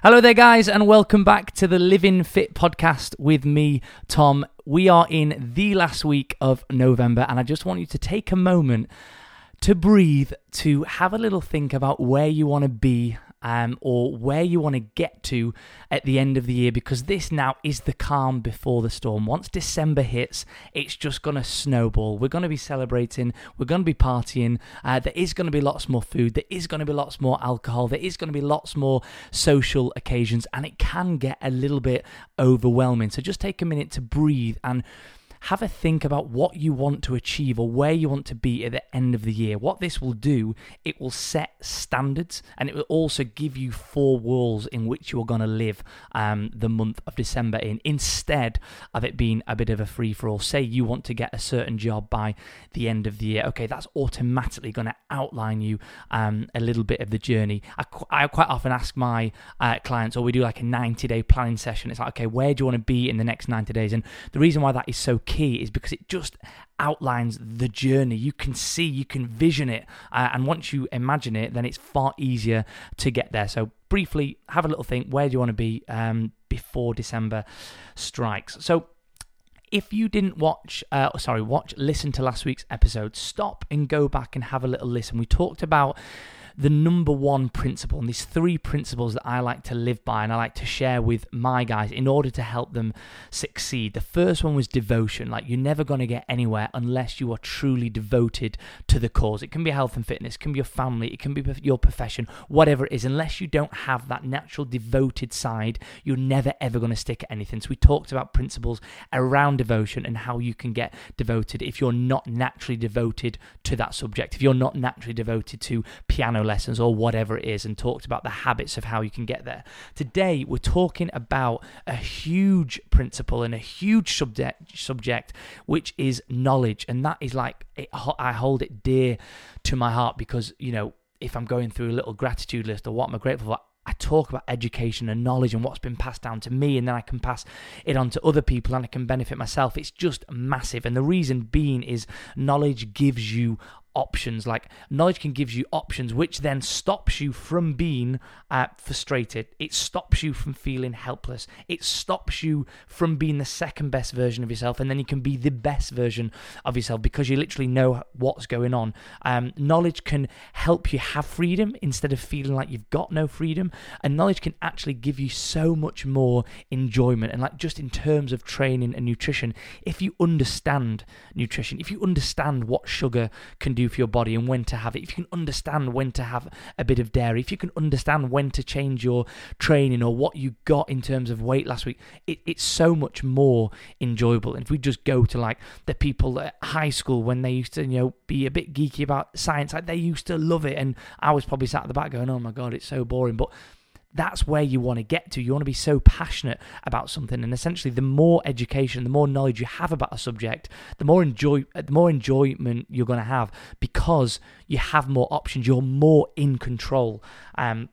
Hello there, guys, and welcome back to the Living Fit podcast with me, Tom. We are in the last week of November, and I just want you to take a moment to breathe, to have a little think about where you want to be um, or where you want to get to at the end of the year because this now is the calm before the storm. Once December hits, it's just going to snowball. We're going to be celebrating, we're going to be partying. Uh, there is going to be lots more food, there is going to be lots more alcohol, there is going to be lots more social occasions, and it can get a little bit overwhelming. So just take a minute to breathe and have a think about what you want to achieve or where you want to be at the end of the year. What this will do, it will set standards and it will also give you four walls in which you are going to live um, the month of December in, instead of it being a bit of a free for all. Say you want to get a certain job by the end of the year. Okay, that's automatically going to outline you um, a little bit of the journey. I, I quite often ask my uh, clients, or we do like a 90 day planning session. It's like, okay, where do you want to be in the next 90 days? And the reason why that is so key is because it just outlines the journey. You can see, you can vision it, uh, and once you imagine it, then it's far easier to get there. So, briefly, have a little think where do you want to be um, before December strikes? So, if you didn't watch, uh, sorry, watch, listen to last week's episode, stop and go back and have a little listen. We talked about the number one principle, and these three principles that I like to live by and I like to share with my guys in order to help them succeed. The first one was devotion. Like, you're never going to get anywhere unless you are truly devoted to the cause. It can be health and fitness, it can be your family, it can be your profession, whatever it is. Unless you don't have that natural devoted side, you're never ever going to stick at anything. So, we talked about principles around devotion and how you can get devoted if you're not naturally devoted to that subject, if you're not naturally devoted to piano lessons or whatever it is and talked about the habits of how you can get there. Today, we're talking about a huge principle and a huge subject, subject which is knowledge. And that is like, it, I hold it dear to my heart because, you know, if I'm going through a little gratitude list or what am I grateful for, I talk about education and knowledge and what's been passed down to me, and then I can pass it on to other people and I can benefit myself. It's just massive. And the reason being is knowledge gives you options. Like knowledge can give you options, which then stops you from being uh, frustrated. It stops you from feeling helpless. It stops you from being the second best version of yourself, and then you can be the best version of yourself because you literally know what's going on. Um, knowledge can help you have freedom instead of feeling like you've got no freedom, and knowledge can actually give you so much more enjoyment. And like just in terms of training and nutrition, if you understand nutrition, if you understand what sugar can do for your body and when to have it, if you can understand when to have a bit of dairy, if you can understand when to change your training or what you got in terms of weight last week, it, it's so much more enjoyable. And if we just go to like the people at high school when they used to, you know, be a bit geeky about science, like they used to love it. And I was probably sat at the back going, oh my God, it's so boring. But that's where you want to get to. You want to be so passionate about something, and essentially, the more education, the more knowledge you have about a subject, the more enjoy, the more enjoyment you're going to have because you have more options. You're more in control. Um,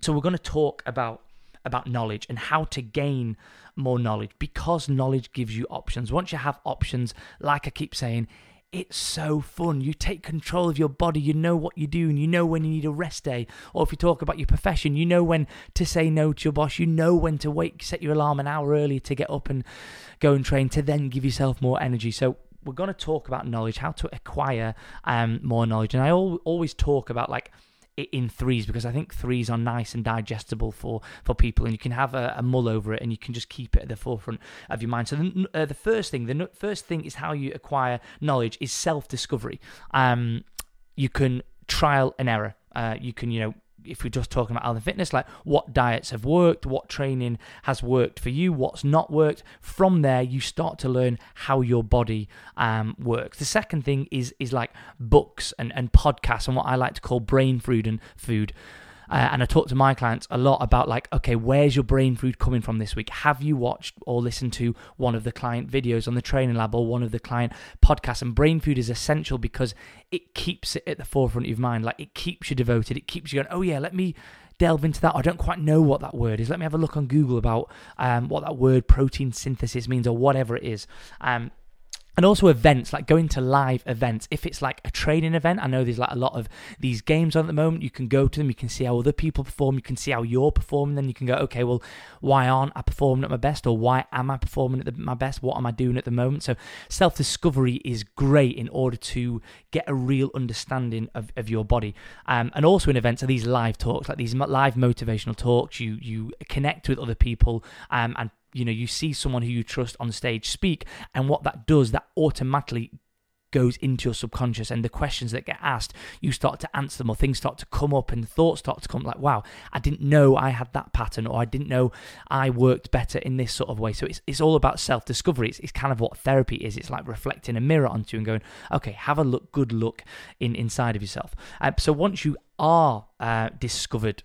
so we're going to talk about about knowledge and how to gain more knowledge because knowledge gives you options. Once you have options, like I keep saying, it's so fun. You take control of your body. You know what you do, and you know when you need a rest day. Or if you talk about your profession, you know when to say no to your boss. You know when to wake, set your alarm an hour early to get up and go and train to then give yourself more energy. So we're going to talk about knowledge, how to acquire um, more knowledge, and I al- always talk about like in threes because I think threes are nice and digestible for for people, and you can have a, a mull over it, and you can just keep it at the forefront of your mind. So the, uh, the first thing, the first thing is how you acquire knowledge is self discovery. Um, you can trial and error. Uh, you can you know if we're just talking about health and fitness, like what diets have worked, what training has worked for you, what's not worked. From there, you start to learn how your body um, works. The second thing is is like books and, and podcasts and what I like to call brain food and food. Uh, and I talk to my clients a lot about like, okay, where's your brain food coming from this week? Have you watched or listened to one of the client videos on the training lab or one of the client podcasts? And brain food is essential because it keeps it at the forefront of your mind. Like it keeps you devoted. It keeps you going, oh yeah, let me delve into that. I don't quite know what that word is. Let me have a look on Google about um, what that word protein synthesis means or whatever it is. Um, and also events like going to live events. If it's like a training event i know there's like a lot of these games on at the moment. You can go to them you can see how other people perform you can see how you're performing then you can go okay well why aren't i performing at my best? Or why am i performing at the, my best? What am i doing at the moment? So self-discovery is great in order to get a real understanding of, of your body. Um, and also in events are these live talks like these live motivational talks. You you connect with other people um, and you know you see someone who you trust on stage speak and what that does that automatically goes into your subconscious and the questions that get asked you start to answer them or things start to come up and thoughts start to come like wow i didn't know i had that pattern or i didn't know i worked better in this sort of way. So it's, it's all about self-discovery. It's, it's kind of what therapy is. It's like reflecting a mirror onto you and going okay have a look good look in inside of yourself. Uh, so once you are uh, discovered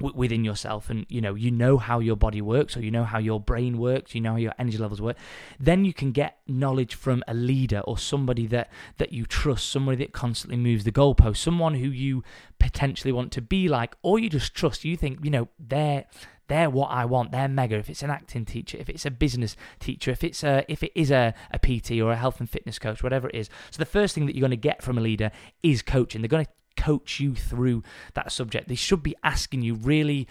within yourself and you know you know how your body works or you know how your brain works you know how your energy levels work then you can get knowledge from a leader or somebody that that you trust somebody that constantly moves the goalpost someone who you potentially want to be like or you just trust you think you know they're they're what I want. They're mega. If it's an acting teacher, if it's a business teacher, if it's a if it is a, a PT or a health and fitness coach, whatever it is. So the first thing that you're going to get from a leader is coaching. They're going to coach you through that subject. They should be asking you really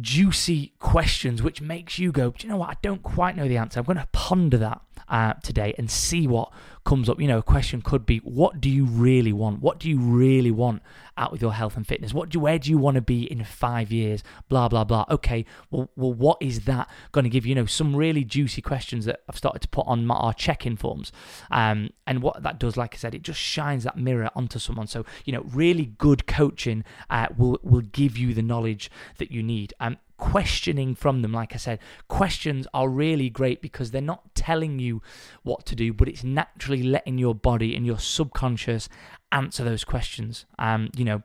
juicy questions, which makes you go, Do you know what? I don't quite know the answer. I'm going to ponder that uh, today and see what comes up. You know, a question could be, What do you really want? What do you really want out with your health and fitness? What do where do you want to be in five years? Blah blah blah. Okay, well, well, what is that going to give you? You know, some really juicy questions that I've started to put on my, our check-in forms. Um, and what that does, like I said, it just shines that mirror onto someone. So you know, really good coaching uh, will will give you the knowledge that you need. Um, questioning from them. Like I said, questions are really great because they're not telling you what to do, but it's naturally letting your body and your subconscious answer those questions. Um, you know,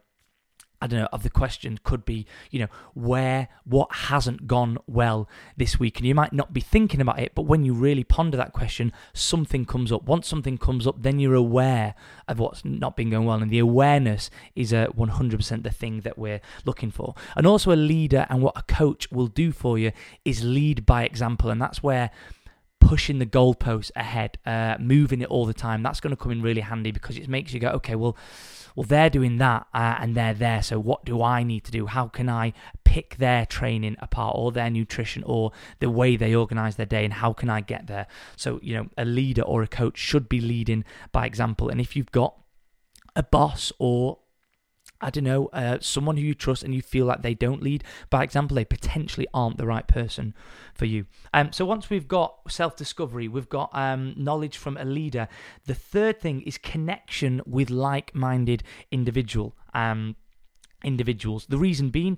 I don't know, of the question could be, you know, where, what hasn't gone well this week. And you might not be thinking about it, but when you really ponder that question, something comes up. Once something comes up, then you're aware of what's not been going well. And the awareness is a 100% the thing that we're looking for. And also, a leader and what a coach will do for you is lead by example. And that's where pushing the goalposts ahead, uh, moving it all the time, that's going to come in really handy because it makes you go, okay, well, well, they're doing that uh, and they're there. So, what do I need to do? How can I pick their training apart or their nutrition or the way they organize their day and how can I get there? So, you know, a leader or a coach should be leading by example. And if you've got a boss or I don't know, uh, someone who you trust and you feel like they don't lead by example, they potentially aren't the right person for you. Um, so once we've got self discovery, we've got um, knowledge from a leader. The third thing is connection with like minded individual um, individuals. The reason being,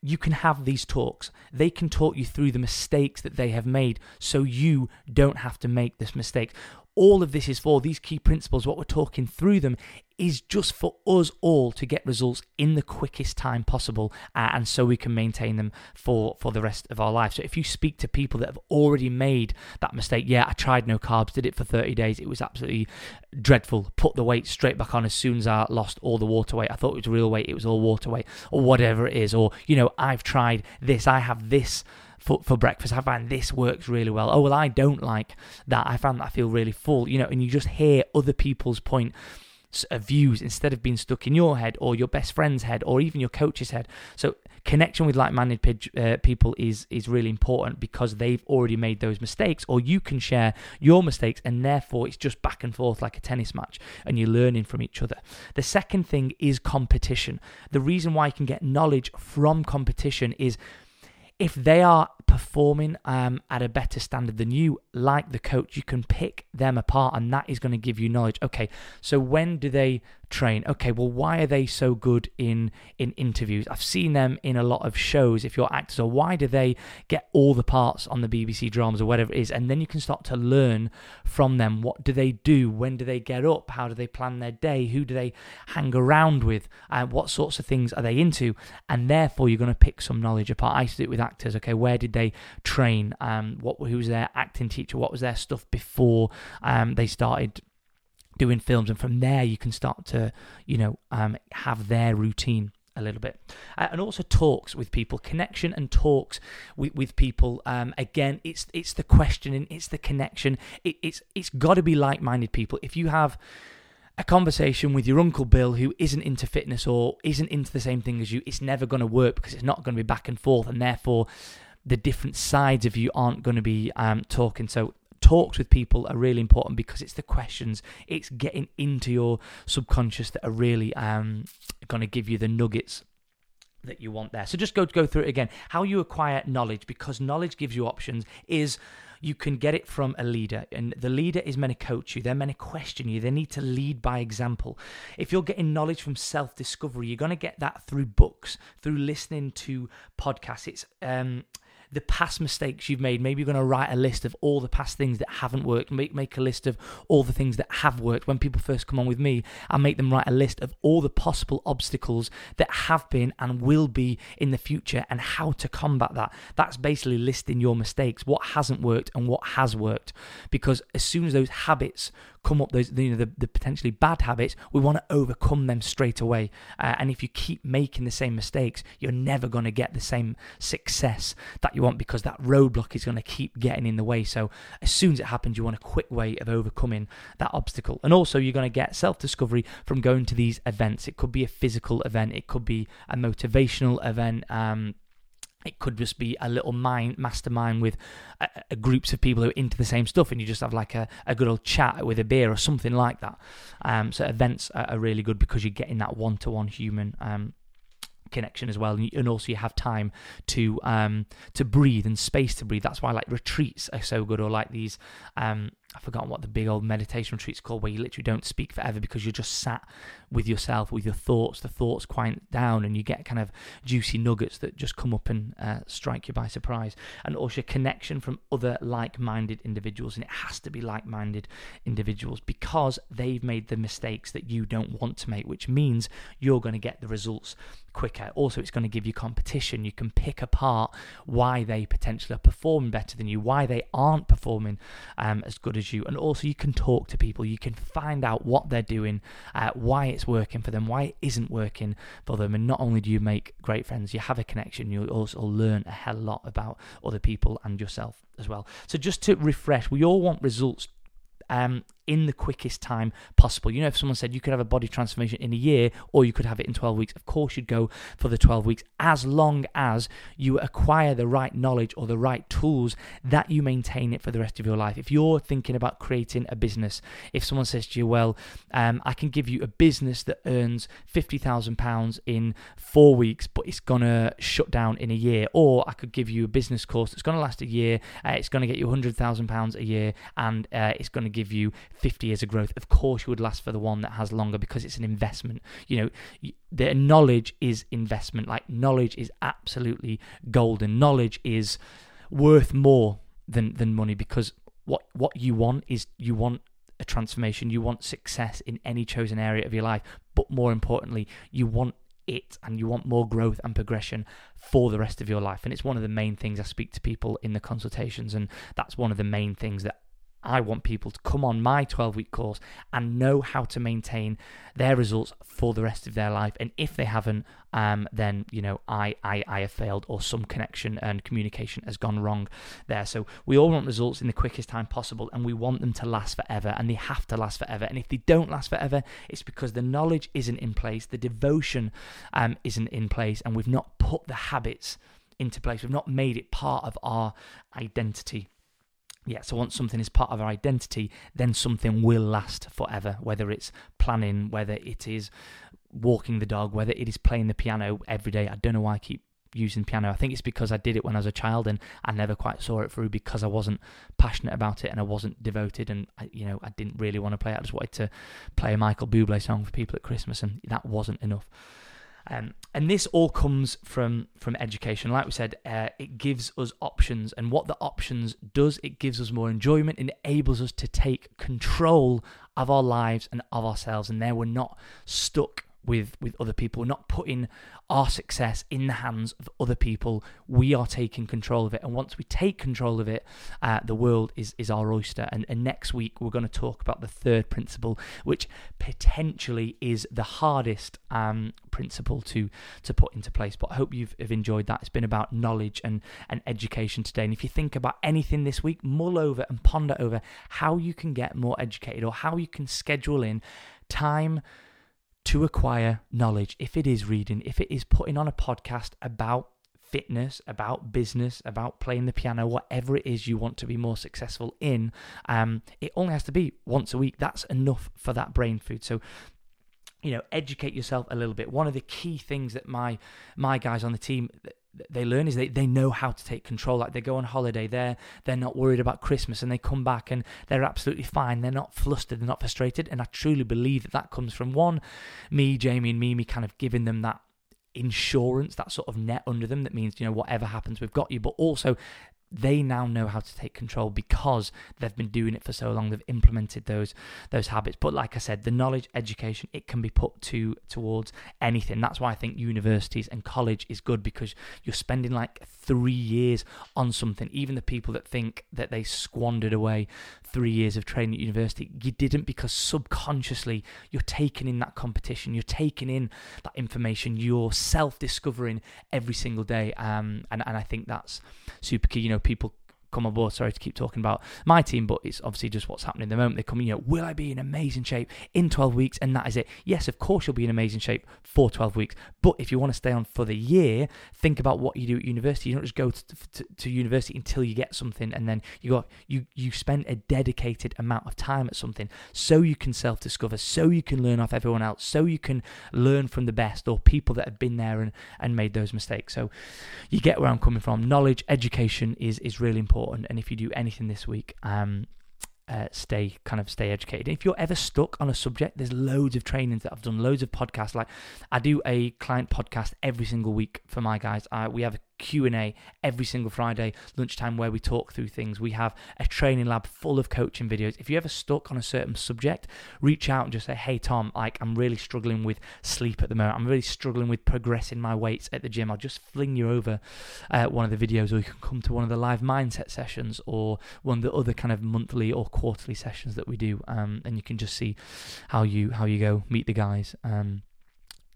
you can have these talks. They can talk you through the mistakes that they have made so you don't have to make this mistake all of this is for these key principles what we're talking through them is just for us all to get results in the quickest time possible uh, and so we can maintain them for for the rest of our life so if you speak to people that have already made that mistake yeah i tried no carbs did it for 30 days it was absolutely dreadful put the weight straight back on as soon as i lost all the water weight i thought it was real weight it was all water weight or whatever it is or you know i've tried this i have this for, for breakfast. I find this works really well. Oh, well, I don't like that. I found that I feel really full, you know, and you just hear other people's point of views instead of being stuck in your head or your best friend's head or even your coach's head. So connection with like-minded uh, people is is really important because they've already made those mistakes or you can share your mistakes and therefore it's just back and forth like a tennis match and you're learning from each other. The second thing is competition. The reason why you can get knowledge from competition is if they are performing um, at a better standard than you, like the coach, you can pick them apart, and that is going to give you knowledge. Okay, so when do they train? Okay, well, why are they so good in in interviews? I've seen them in a lot of shows. If you're actors, or why do they get all the parts on the BBC dramas or whatever it is? And then you can start to learn from them. What do they do? When do they get up? How do they plan their day? Who do they hang around with? Uh, what sorts of things are they into? And therefore, you're going to pick some knowledge apart. I used to do it with actors. Okay, where did they train? Um, what who was their acting teacher? What was their stuff before um, they started doing films? And from there, you can start to you know um, have their routine a little bit. Uh, and also talks with people, connection and talks with, with people. Um, again, it's it's the questioning, it's the connection. It, it's it's got to be like-minded people. If you have a conversation with your uncle Bill who isn't into fitness or isn't into the same thing as you, it's never going to work because it's not going to be back and forth, and therefore the different sides of you aren't going to be um, talking. So talks with people are really important because it's the questions, it's getting into your subconscious that are really um, going to give you the nuggets that you want there. So just go go through it again. How you acquire knowledge because knowledge gives you options is you can get it from a leader and the leader is meant to coach you they're meant to question you they need to lead by example if you're getting knowledge from self-discovery you're going to get that through books through listening to podcasts it's um the past mistakes you've made. Maybe you're going to write a list of all the past things that haven't worked. Make make a list of all the things that have worked. When people first come on with me, I make them write a list of all the possible obstacles that have been and will be in the future and how to combat that. That's basically listing your mistakes, what hasn't worked and what has worked. Because as soon as those habits come up those you know the, the potentially bad habits we want to overcome them straight away uh, and if you keep making the same mistakes you're never going to get the same success that you want because that roadblock is going to keep getting in the way. So as soon as it happens you want a quick way of overcoming that obstacle. And also you're going to get self-discovery from going to these events. It could be a physical event. It could be a motivational event. Um, it could just be a little mind mastermind with uh, uh, groups of people who are into the same stuff, and you just have like a, a good old chat with a beer or something like that. Um, so events are, are, really good because you're getting that one to one human um, connection as well, and, and, also you have time to um, to breathe and space to breathe. That's why like retreats are so good, or like these um, I've forgotten what the big old meditation retreat's called, where you literally don't speak forever because you're just sat with yourself, with your thoughts. The thoughts quiet down, and you get kind of juicy nuggets that just come up and uh, strike you by surprise. And also connection from other like-minded individuals, and it has to be like-minded individuals because they've made the mistakes that you don't want to make, which means you're going to get the results quicker. Also, it's going to give you competition. You can pick apart why they potentially are performing better than you, why they aren't performing um, as good as you. And also, you can talk to people. You can find out what they're doing, uh, why it's working for them, why it isn't working for them. And not only do you make great friends, you have a connection, you also learn a hell lot about other people and yourself as well. So, just to refresh, we all want results um, in the quickest time possible. You know, if someone said you could have a body transformation in a year or you could have it in 12 weeks, of course you'd go for the 12 weeks as long as you acquire the right knowledge or the right tools that you maintain it for the rest of your life. If you're thinking about creating a business, if someone says to you, well, um, I can give you a business that earns £50,000 in four weeks, but it's going to shut down in a year, or I could give you a business course that's going to last a year, uh, it's going to get you £100,000 a year, and uh, it's going to give you 50 years of growth, of course you would last for the one that has longer because it's an investment. You know, the knowledge is investment. Like knowledge is absolutely golden. Knowledge is worth more than than money because what what you want is you want a transformation, you want success in any chosen area of your life, but more importantly, you want it and you want more growth and progression for the rest of your life. And it's one of the main things I speak to people in the consultations, and that's one of the main things that I want people to come on my 12 week course and know how to maintain their results for the rest of their life. And if they haven't, um, then you know I, I I have failed or some connection and communication has gone wrong there. So we all want results in the quickest time possible, and we want them to last forever, and they have to last forever. And if they don't last forever, it's because the knowledge isn't in place, the devotion um, isn't in place, and we've not put the habits into place. We've not made it part of our identity. Yeah, so once something is part of our identity, then something will last forever, whether it's planning, whether it is walking the dog, whether it is playing the piano every day. I don't know why I keep using piano. I think it's because I did it when I was a child and I never quite saw it through because I wasn't passionate about it and I wasn't devoted and I, you know I didn't really want to play it. I just wanted to play a Michael Bublé song for people at Christmas and that wasn't enough. Um, and this all comes from from education. Like we said, uh, it gives us options, and what the options does, it gives us more enjoyment enables us to take control of our lives and of ourselves. And there, we're not stuck with with other people. We're not putting our success in the hands of other people. We are taking control of it, and once we take control of it, uh, the world is is our oyster. And, and next week we're going to talk about the third principle, which potentially is the hardest um, principle to to put into place. But I hope you've have enjoyed that. It's been about knowledge and and education today. And if you think about anything this week, mull over and ponder over how you can get more educated or how you can schedule in time to acquire knowledge. If it is reading, if it is putting on a podcast about fitness, about business, about playing the piano, whatever it is you want to be more successful in, um, it only has to be once a week. That's enough for that brain food. So you know educate yourself a little bit one of the key things that my my guys on the team they learn is they, they know how to take control. Like they go on holiday they're they're not worried about christmas and they come back and they're absolutely fine. They're not flustered they're not frustrated. And i truly believe that that comes from one me jamie and mimi kind of giving them that insurance that sort of net under them that means you know whatever happens we've got you. But also they now know how to take control because they've been doing it for so long they've implemented those those habits. But like i said the knowledge education it can be put to towards anything. That's why i think universities and college is good because you're spending like 3 years on something. Even the people that think that they squandered away 3 years of training at university you didn't because subconsciously you're taking in that competition. You're taking in that information. You're self discovering every single day. Um and and i think that's super key. You know know people come on board. Sorry to keep talking about my team, but it's obviously just what's happening at the moment. They come in, you know, will I be in amazing shape in 12 weeks? And that is it. Yes, of course you'll be in amazing shape for 12 weeks. But if you want to stay on for the year, think about what you do at university. You don't just go to, to, to university until you get something and then you got you you spend a dedicated amount of time at something so you can self-discover, so you can learn off everyone else, so you can learn from the best or people that have been there and, and made those mistakes. So you get where I'm coming from. Knowledge, education is is really important important. And if you do anything this week, um, uh, stay kind of stay educated. If you're ever stuck on a subject, there's loads of trainings that I've done, loads of podcasts. Like I do a client podcast every single week for my guys. Uh, we have a Q&A every single Friday lunchtime where we talk through things. We have a training lab full of coaching videos. If you're ever stuck on a certain subject, reach out and just say, "Hey Tom, like I'm really struggling with sleep at the moment. I'm really struggling with progressing my weights at the gym." I'll just fling you over uh, one of the videos or you can come to one of the live mindset sessions or one of the other kind of monthly or quarterly sessions that we do um, and you can just see how you how you go meet the guys um,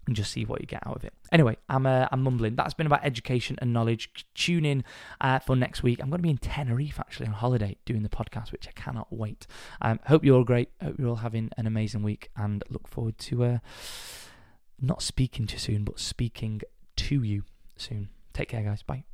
and just see what you get out of it. Anyway, I'm uh, I'm mumbling. That's been about education and knowledge. Tune in uh, for next week. I'm going to be in Tenerife actually on holiday doing the podcast, which I cannot wait. Um, hope you're all great. Hope you're all having an amazing week, and look forward to uh, not speaking to you soon, but speaking to you soon. Take care, guys. Bye.